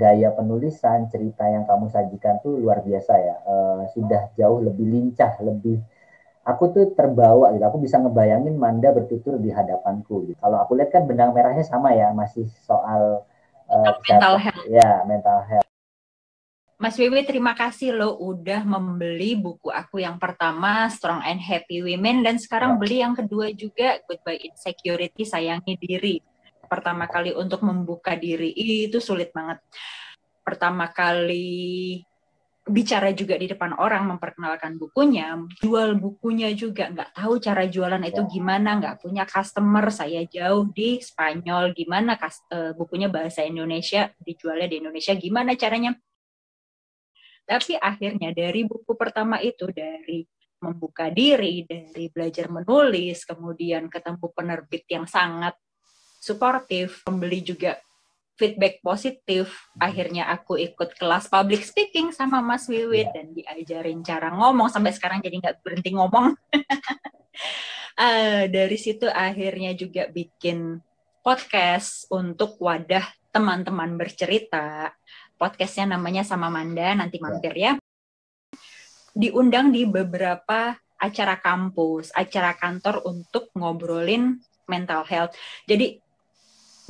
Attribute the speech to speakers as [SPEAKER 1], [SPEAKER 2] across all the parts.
[SPEAKER 1] gaya penulisan, cerita yang kamu sajikan tuh luar biasa ya. Uh, sudah jauh lebih lincah, lebih aku tuh terbawa gitu. Aku bisa ngebayangin Manda bertutur di hadapanku gitu. Kalau aku lihat kan benang merahnya sama ya, masih soal
[SPEAKER 2] uh, mental health.
[SPEAKER 1] Ya, mental health.
[SPEAKER 2] Mas Wiwi, terima kasih lo udah membeli buku aku yang pertama, Strong and Happy Women, dan sekarang ya. beli yang kedua juga, Goodbye Insecurity, Sayangi Diri pertama kali untuk membuka diri itu sulit banget. Pertama kali bicara juga di depan orang memperkenalkan bukunya, jual bukunya juga. Nggak tahu cara jualan itu gimana, nggak punya customer, saya jauh di Spanyol, gimana uh, bukunya bahasa Indonesia dijualnya di Indonesia, gimana caranya? Tapi akhirnya dari buku pertama itu dari membuka diri, dari belajar menulis, kemudian ketemu penerbit yang sangat suportif, pembeli juga feedback positif. Akhirnya aku ikut kelas public speaking sama Mas Wiwit yeah. dan diajarin cara ngomong sampai sekarang jadi nggak berhenti ngomong. uh, dari situ akhirnya juga bikin podcast untuk wadah teman-teman bercerita. Podcastnya namanya sama Manda, nanti ya. mampir ya. Diundang di beberapa acara kampus, acara kantor untuk ngobrolin mental health. Jadi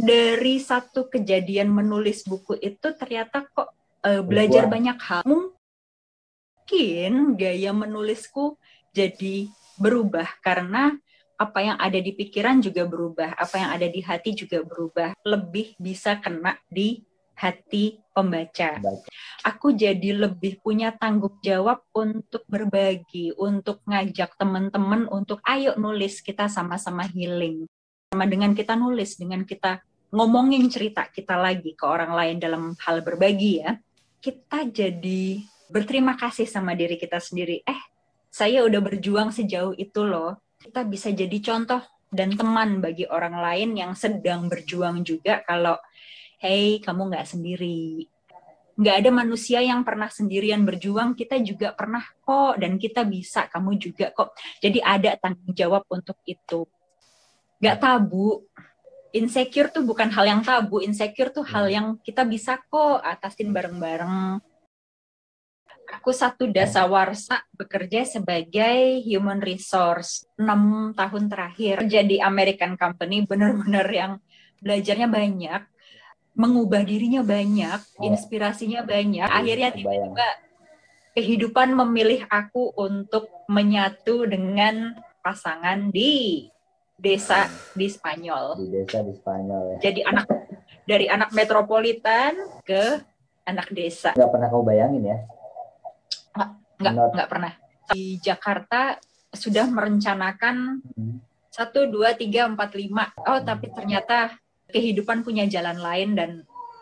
[SPEAKER 2] dari satu kejadian menulis buku itu ternyata kok uh, belajar Wah. banyak hal. Mungkin gaya menulisku jadi berubah karena apa yang ada di pikiran juga berubah, apa yang ada di hati juga berubah, lebih bisa kena di hati pembaca. Aku jadi lebih punya tanggung jawab untuk berbagi, untuk ngajak teman-teman untuk ayo nulis kita sama-sama healing. Sama dengan kita nulis, dengan kita ngomongin cerita kita lagi ke orang lain dalam hal berbagi ya, kita jadi berterima kasih sama diri kita sendiri. Eh, saya udah berjuang sejauh itu loh. Kita bisa jadi contoh dan teman bagi orang lain yang sedang berjuang juga kalau, hey, kamu nggak sendiri. Nggak ada manusia yang pernah sendirian berjuang, kita juga pernah kok, dan kita bisa, kamu juga kok. Jadi ada tanggung jawab untuk itu. Nggak tabu, insecure tuh bukan hal yang tabu, insecure tuh hal hmm. yang kita bisa kok atasin bareng-bareng. Aku satu dasa warsa bekerja sebagai human resource 6 tahun terakhir. Jadi American company benar-benar yang belajarnya banyak, mengubah dirinya banyak, oh. inspirasinya banyak. Akhirnya tiba-tiba kehidupan memilih aku untuk menyatu dengan pasangan di desa di Spanyol.
[SPEAKER 1] Di desa di Spanyol ya.
[SPEAKER 2] Jadi anak dari anak metropolitan ke anak desa.
[SPEAKER 1] Gak pernah kau bayangin ya?
[SPEAKER 2] Nggak, nggak, nggak pernah. Di Jakarta sudah merencanakan hmm. satu, dua, tiga, empat, lima. Oh, hmm. tapi ternyata kehidupan punya jalan lain dan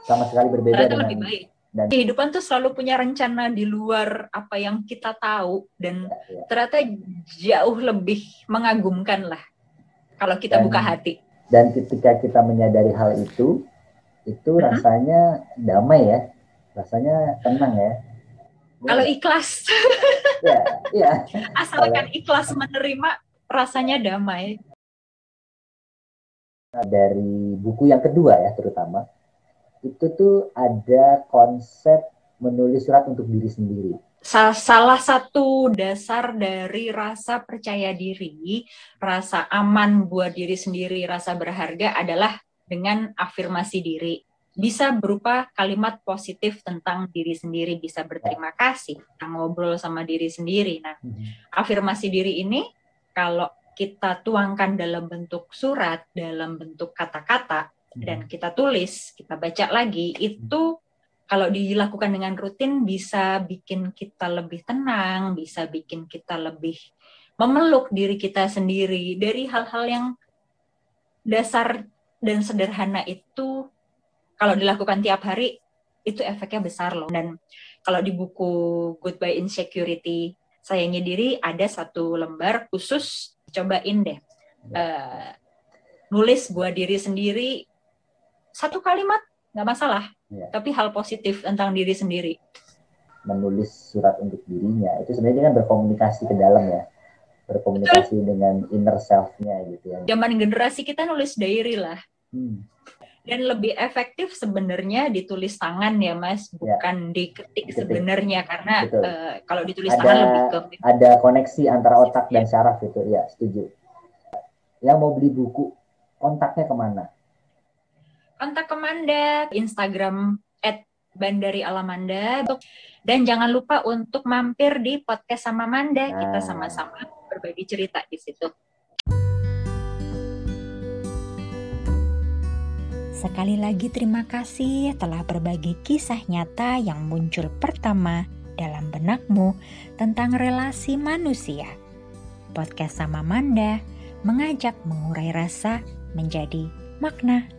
[SPEAKER 1] sama sekali berbeda
[SPEAKER 2] ternyata dengan lebih baik. Dan kehidupan tuh selalu punya rencana di luar apa yang kita tahu dan ya, ya. ternyata jauh lebih mengagumkan lah kalau kita dan, buka hati.
[SPEAKER 1] Dan ketika kita menyadari hal itu, itu uh-huh. rasanya damai ya, rasanya tenang ya.
[SPEAKER 2] Kalau ikhlas, ya, ya. asalkan ikhlas menerima, rasanya damai.
[SPEAKER 1] Dari buku yang kedua ya terutama, itu tuh ada konsep menulis surat untuk diri sendiri
[SPEAKER 2] salah satu dasar dari rasa percaya diri, rasa aman buat diri sendiri, rasa berharga adalah dengan afirmasi diri. Bisa berupa kalimat positif tentang diri sendiri, bisa berterima kasih, kita ngobrol sama diri sendiri. Nah, mm-hmm. afirmasi diri ini kalau kita tuangkan dalam bentuk surat, dalam bentuk kata-kata, dan mm-hmm. kita tulis, kita baca lagi, itu kalau dilakukan dengan rutin bisa bikin kita lebih tenang, bisa bikin kita lebih memeluk diri kita sendiri dari hal-hal yang dasar dan sederhana itu. Kalau dilakukan tiap hari itu efeknya besar loh. Dan kalau di buku Goodbye Insecurity sayangnya diri ada satu lembar khusus cobain deh uh, nulis buat diri sendiri satu kalimat nggak masalah ya. tapi hal positif tentang diri sendiri
[SPEAKER 1] menulis surat untuk dirinya itu sebenarnya kan berkomunikasi ke dalam ya berkomunikasi Betul. dengan inner self-nya gitu ya
[SPEAKER 2] zaman generasi kita nulis diary lah hmm. dan lebih efektif sebenarnya ditulis tangan ya Mas, ya. bukan ya. diketik sebenarnya karena uh, kalau ditulis ada, tangan lebih ke
[SPEAKER 1] ada koneksi antara otak dan syaraf itu ya, setuju. Yang mau beli buku, kontaknya ke mana?
[SPEAKER 2] Kontak ke Manda, Instagram at Bandari Alamanda. Dan jangan lupa untuk mampir di podcast sama Manda, nah. kita sama-sama berbagi cerita di situ.
[SPEAKER 3] Sekali lagi terima kasih telah berbagi kisah nyata yang muncul pertama dalam benakmu tentang relasi manusia. Podcast sama Manda mengajak mengurai rasa menjadi makna.